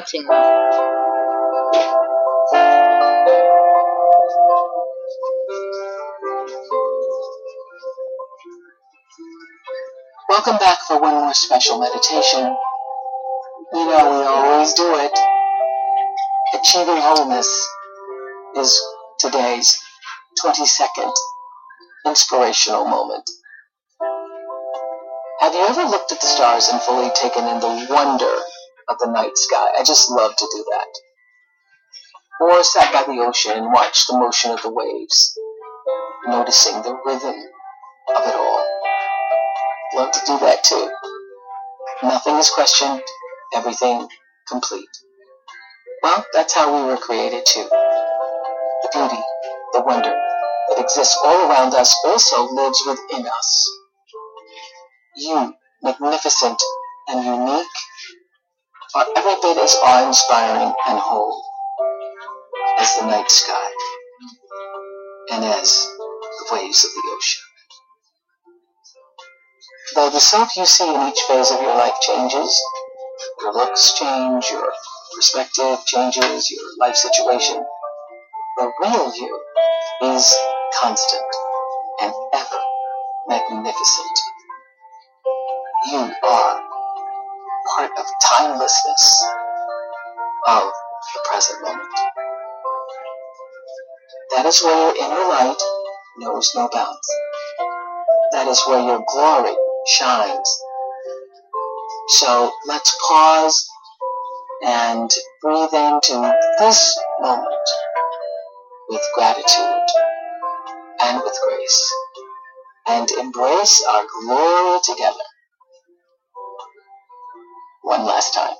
Welcome back for one more special meditation. You know, we always do it. Achieving Wholeness is today's 22nd inspirational moment. Have you ever looked at the stars and fully taken in the wonder of the night sky? I just love to do that. Or sat by the ocean and watched the motion of the waves, noticing the rhythm of it all. Love to do that too. Nothing is questioned, everything complete. Well, that's how we were created too. The beauty, the wonder that exists all around us also lives within us. You, magnificent and unique, are ever bit as awe-inspiring and whole as the night sky and as the waves of the ocean. Though the self you see in each phase of your life changes, your looks change, your perspective changes, your life situation, the real you is constant and ever magnificent. Of timelessness of the present moment. That is where your inner light knows no bounds. That is where your glory shines. So let's pause and breathe into this moment with gratitude and with grace and embrace our glory together. One last time.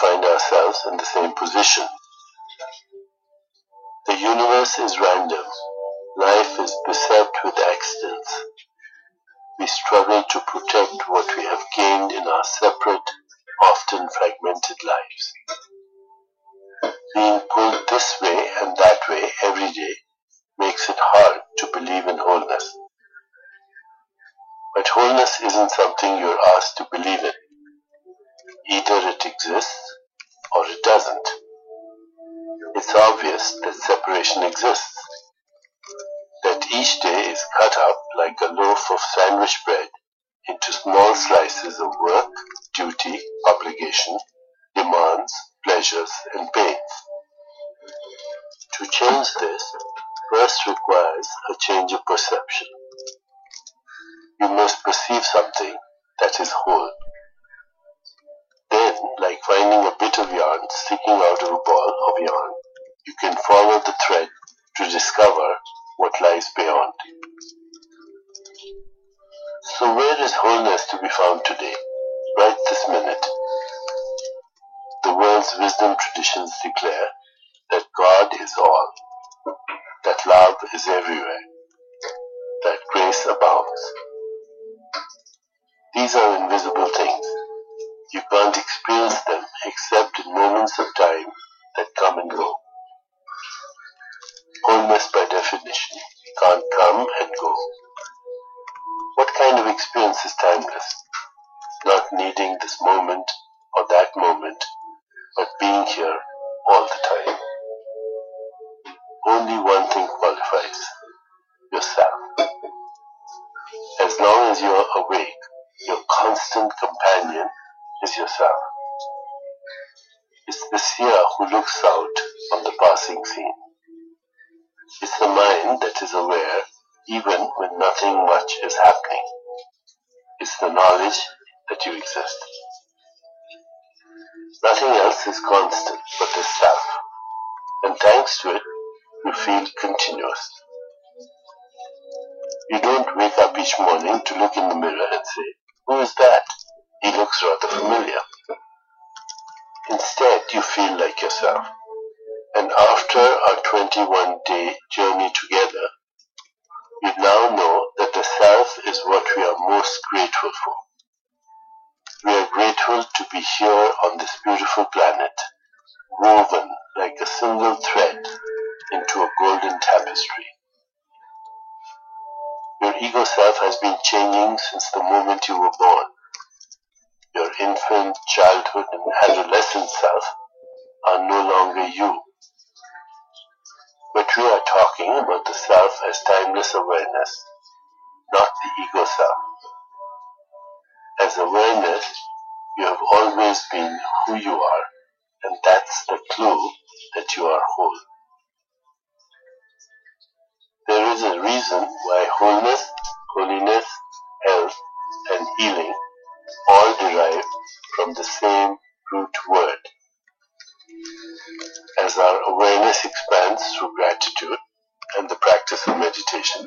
Find ourselves in the same position. The universe is random. Life is beset with accidents. We struggle to protect what we have gained in our separate, often fragmented lives. Being pulled this way and that way every day makes it hard to believe in wholeness. But wholeness isn't something you're asked to believe in. Either it exists or it doesn't. It's obvious that separation exists, that each day is cut up like a loaf of sandwich bread into small slices of work, duty, obligation, demands, pleasures, and pains. To change this first requires a change of perception. You must perceive something that is whole. Like finding a bit of yarn sticking out of a ball of yarn, you can follow the thread to discover what lies beyond. So where is wholeness to be found today? Right this minute. The world's wisdom traditions declare that God is all, that love is everywhere, that grace abounds. These are invisible things. You can't experience them except in moments of time that come and go. Wholeness, by definition, can't come and go. What kind of experience is timeless? Not needing this moment or that moment, but being here all the time. Only one thing qualifies yourself. As long as you are awake, your constant companion is yourself. It's the seer who looks out on the passing scene. It's the mind that is aware even when nothing much is happening. It's the knowledge that you exist. Nothing else is constant but the self. And thanks to it, you feel continuous. You don't wake up each morning to look in the mirror and say, Who is that? He looks rather familiar. Instead, you feel like yourself. And after our 21 day journey together, you now know that the self is what we are most grateful for. We are grateful to be here on this beautiful planet, woven like a single thread into a golden tapestry. Your ego self has been changing since the moment you were born. Infant, childhood, and adolescent self are no longer you. But we are talking about the self as timeless awareness, not the ego self. As awareness, you have always been who you are, and that's the clue that you are whole. There is a reason why wholeness, holiness, health, and healing all derive from the same root word. As our awareness expands through gratitude and the practice of meditation,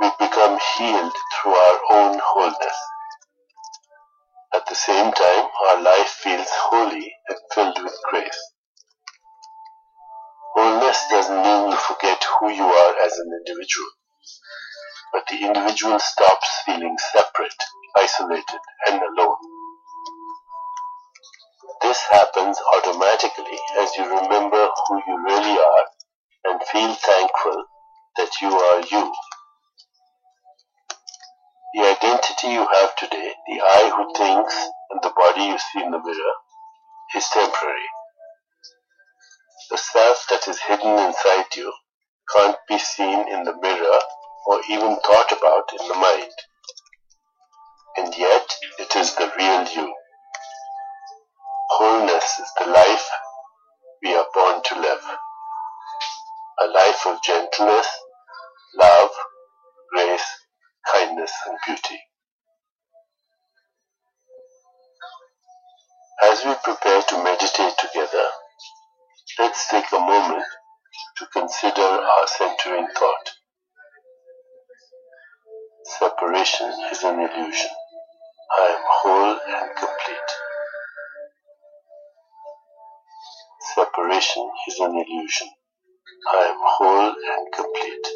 we become healed through our own wholeness. At the same time, our life feels holy and filled with grace. Wholeness doesn't mean you forget who you are as an individual, but the individual stops feeling separate, isolated, and alone. This happens automatically as you remember who you really are and feel thankful that you are you. The identity you have today, the I who thinks and the body you see in the mirror, is temporary. The self that is hidden inside you can't be seen in the mirror or even thought about in the mind. And yet, it is the real you. Wholeness is the life we are born to live. A life of gentleness, love, grace, kindness, and beauty. As we prepare to meditate together, let's take a moment to consider our centering thought. Separation is an illusion. I am whole and complete. Separation is an illusion. I am whole and complete.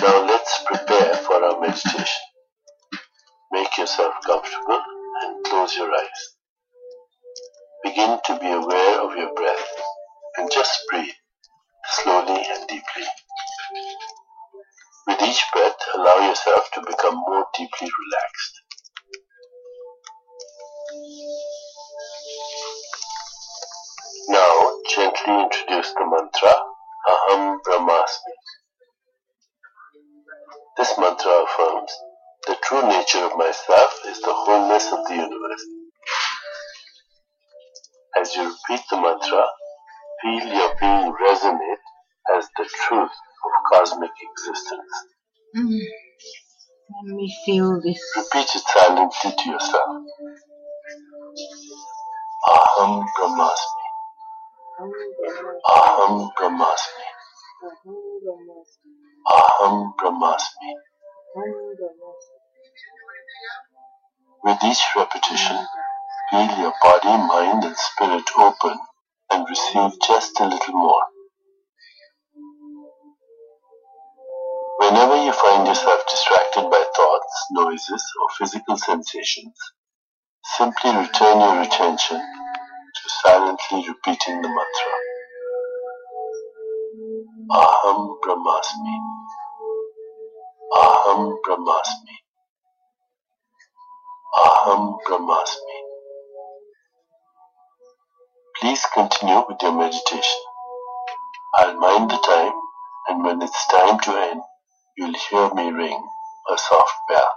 Now let's prepare for our meditation. Make yourself comfortable and close your eyes. Begin to be aware of your breath and just breathe slowly and deeply. With each breath, allow yourself to become more deeply relaxed. Now, gently introduce the mantra Aham Brahmasmi. This mantra affirms the true nature of myself is the wholeness of the universe. As you repeat the mantra, feel your being resonate as the truth of cosmic existence. Mm. Let me feel this. Repeat it silently to yourself. Aham Brahmasmi. Aham Brahmasmi. Aham Brahmasmi. With each repetition, feel your body, mind, and spirit open and receive just a little more. Whenever you find yourself distracted by thoughts, noises, or physical sensations, simply return your attention to silently repeating the mantra. Aham Brahmasmi. Aham Brahmasmi. Aham Brahmasmi. Please continue with your meditation. I'll mind the time, and when it's time to end, you'll hear me ring a soft bell.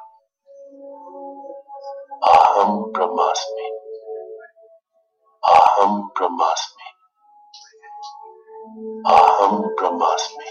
Aham Brahmasmi. Aham Brahmasmi. Aham Brahmasmi.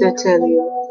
did I tell you?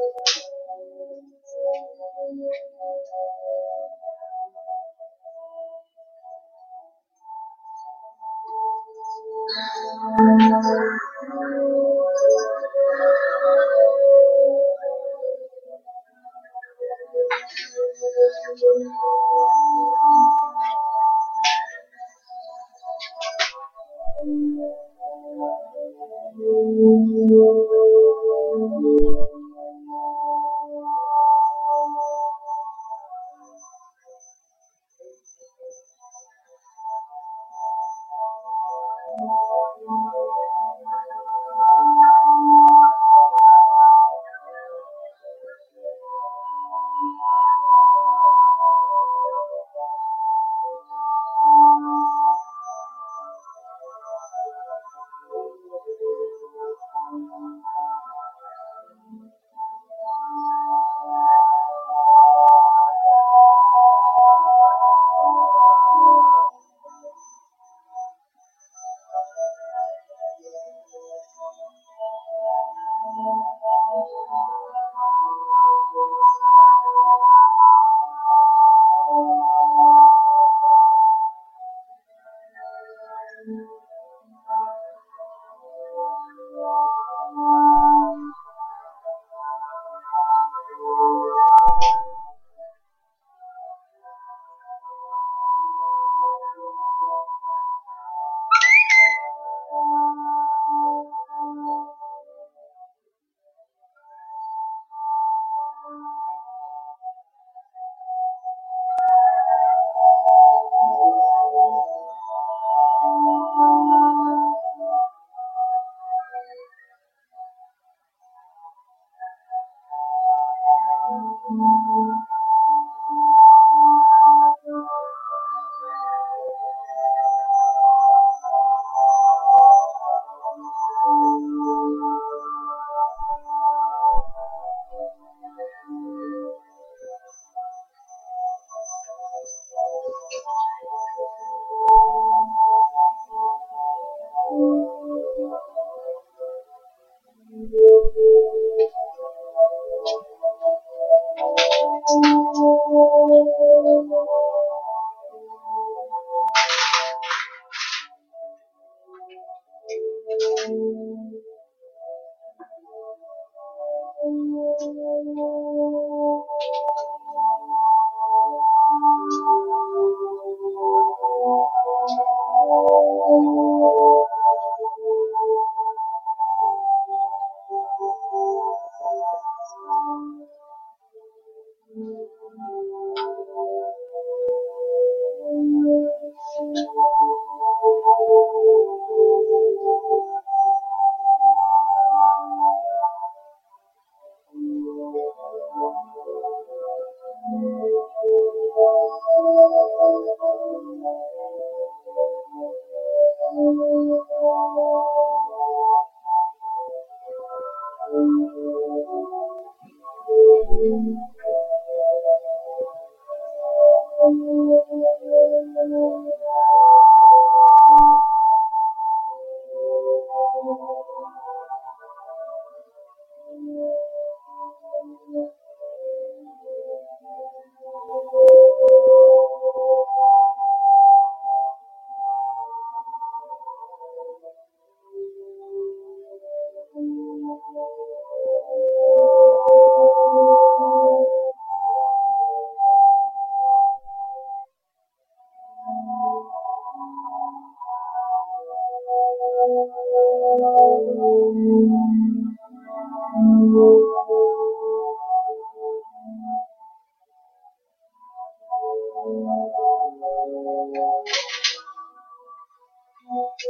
Thank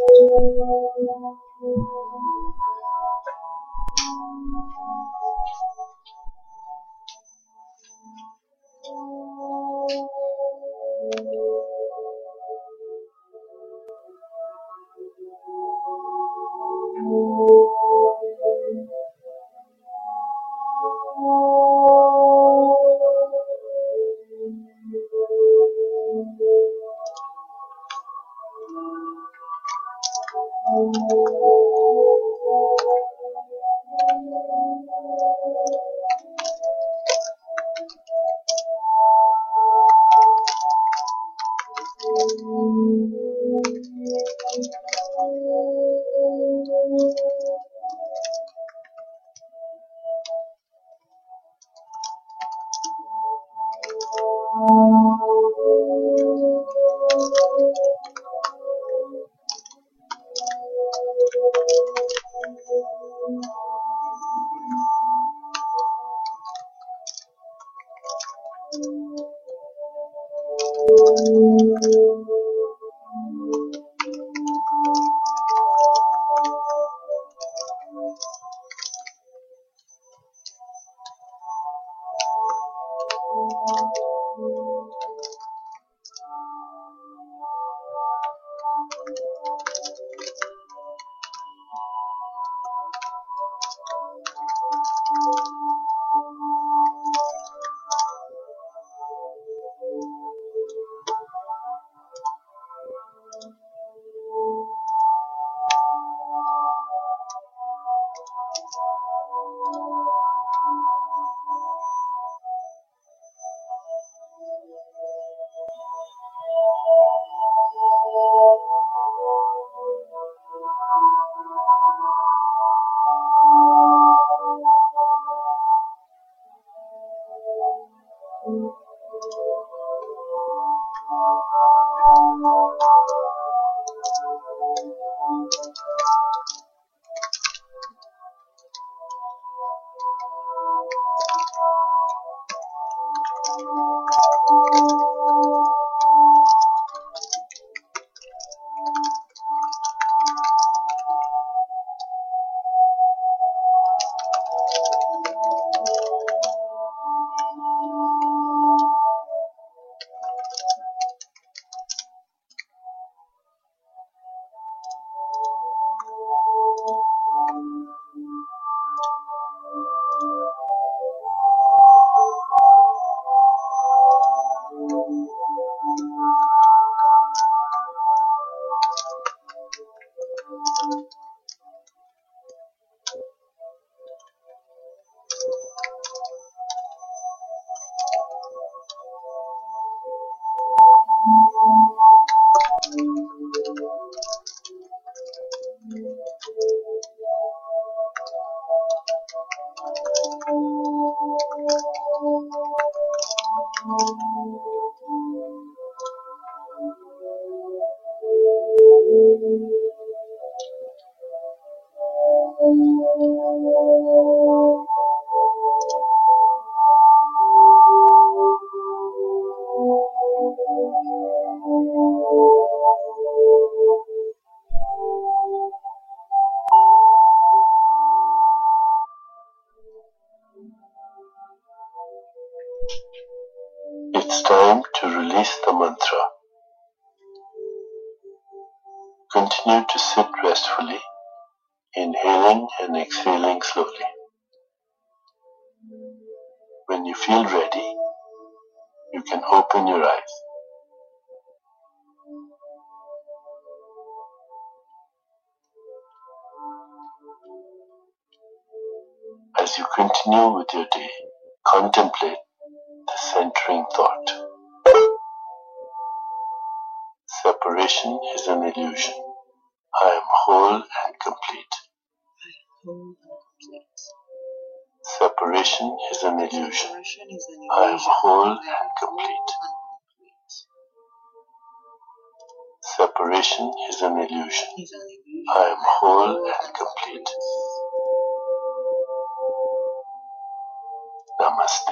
you. Continue to sit restfully, inhaling and exhaling slowly. When you feel ready, you can open your eyes. As you continue with your day, contemplate the centering thought. Separation is an illusion. I am whole and complete. Separation is an illusion. I am whole and complete. Separation is an illusion. Is an illusion. I am whole and complete. Namaste.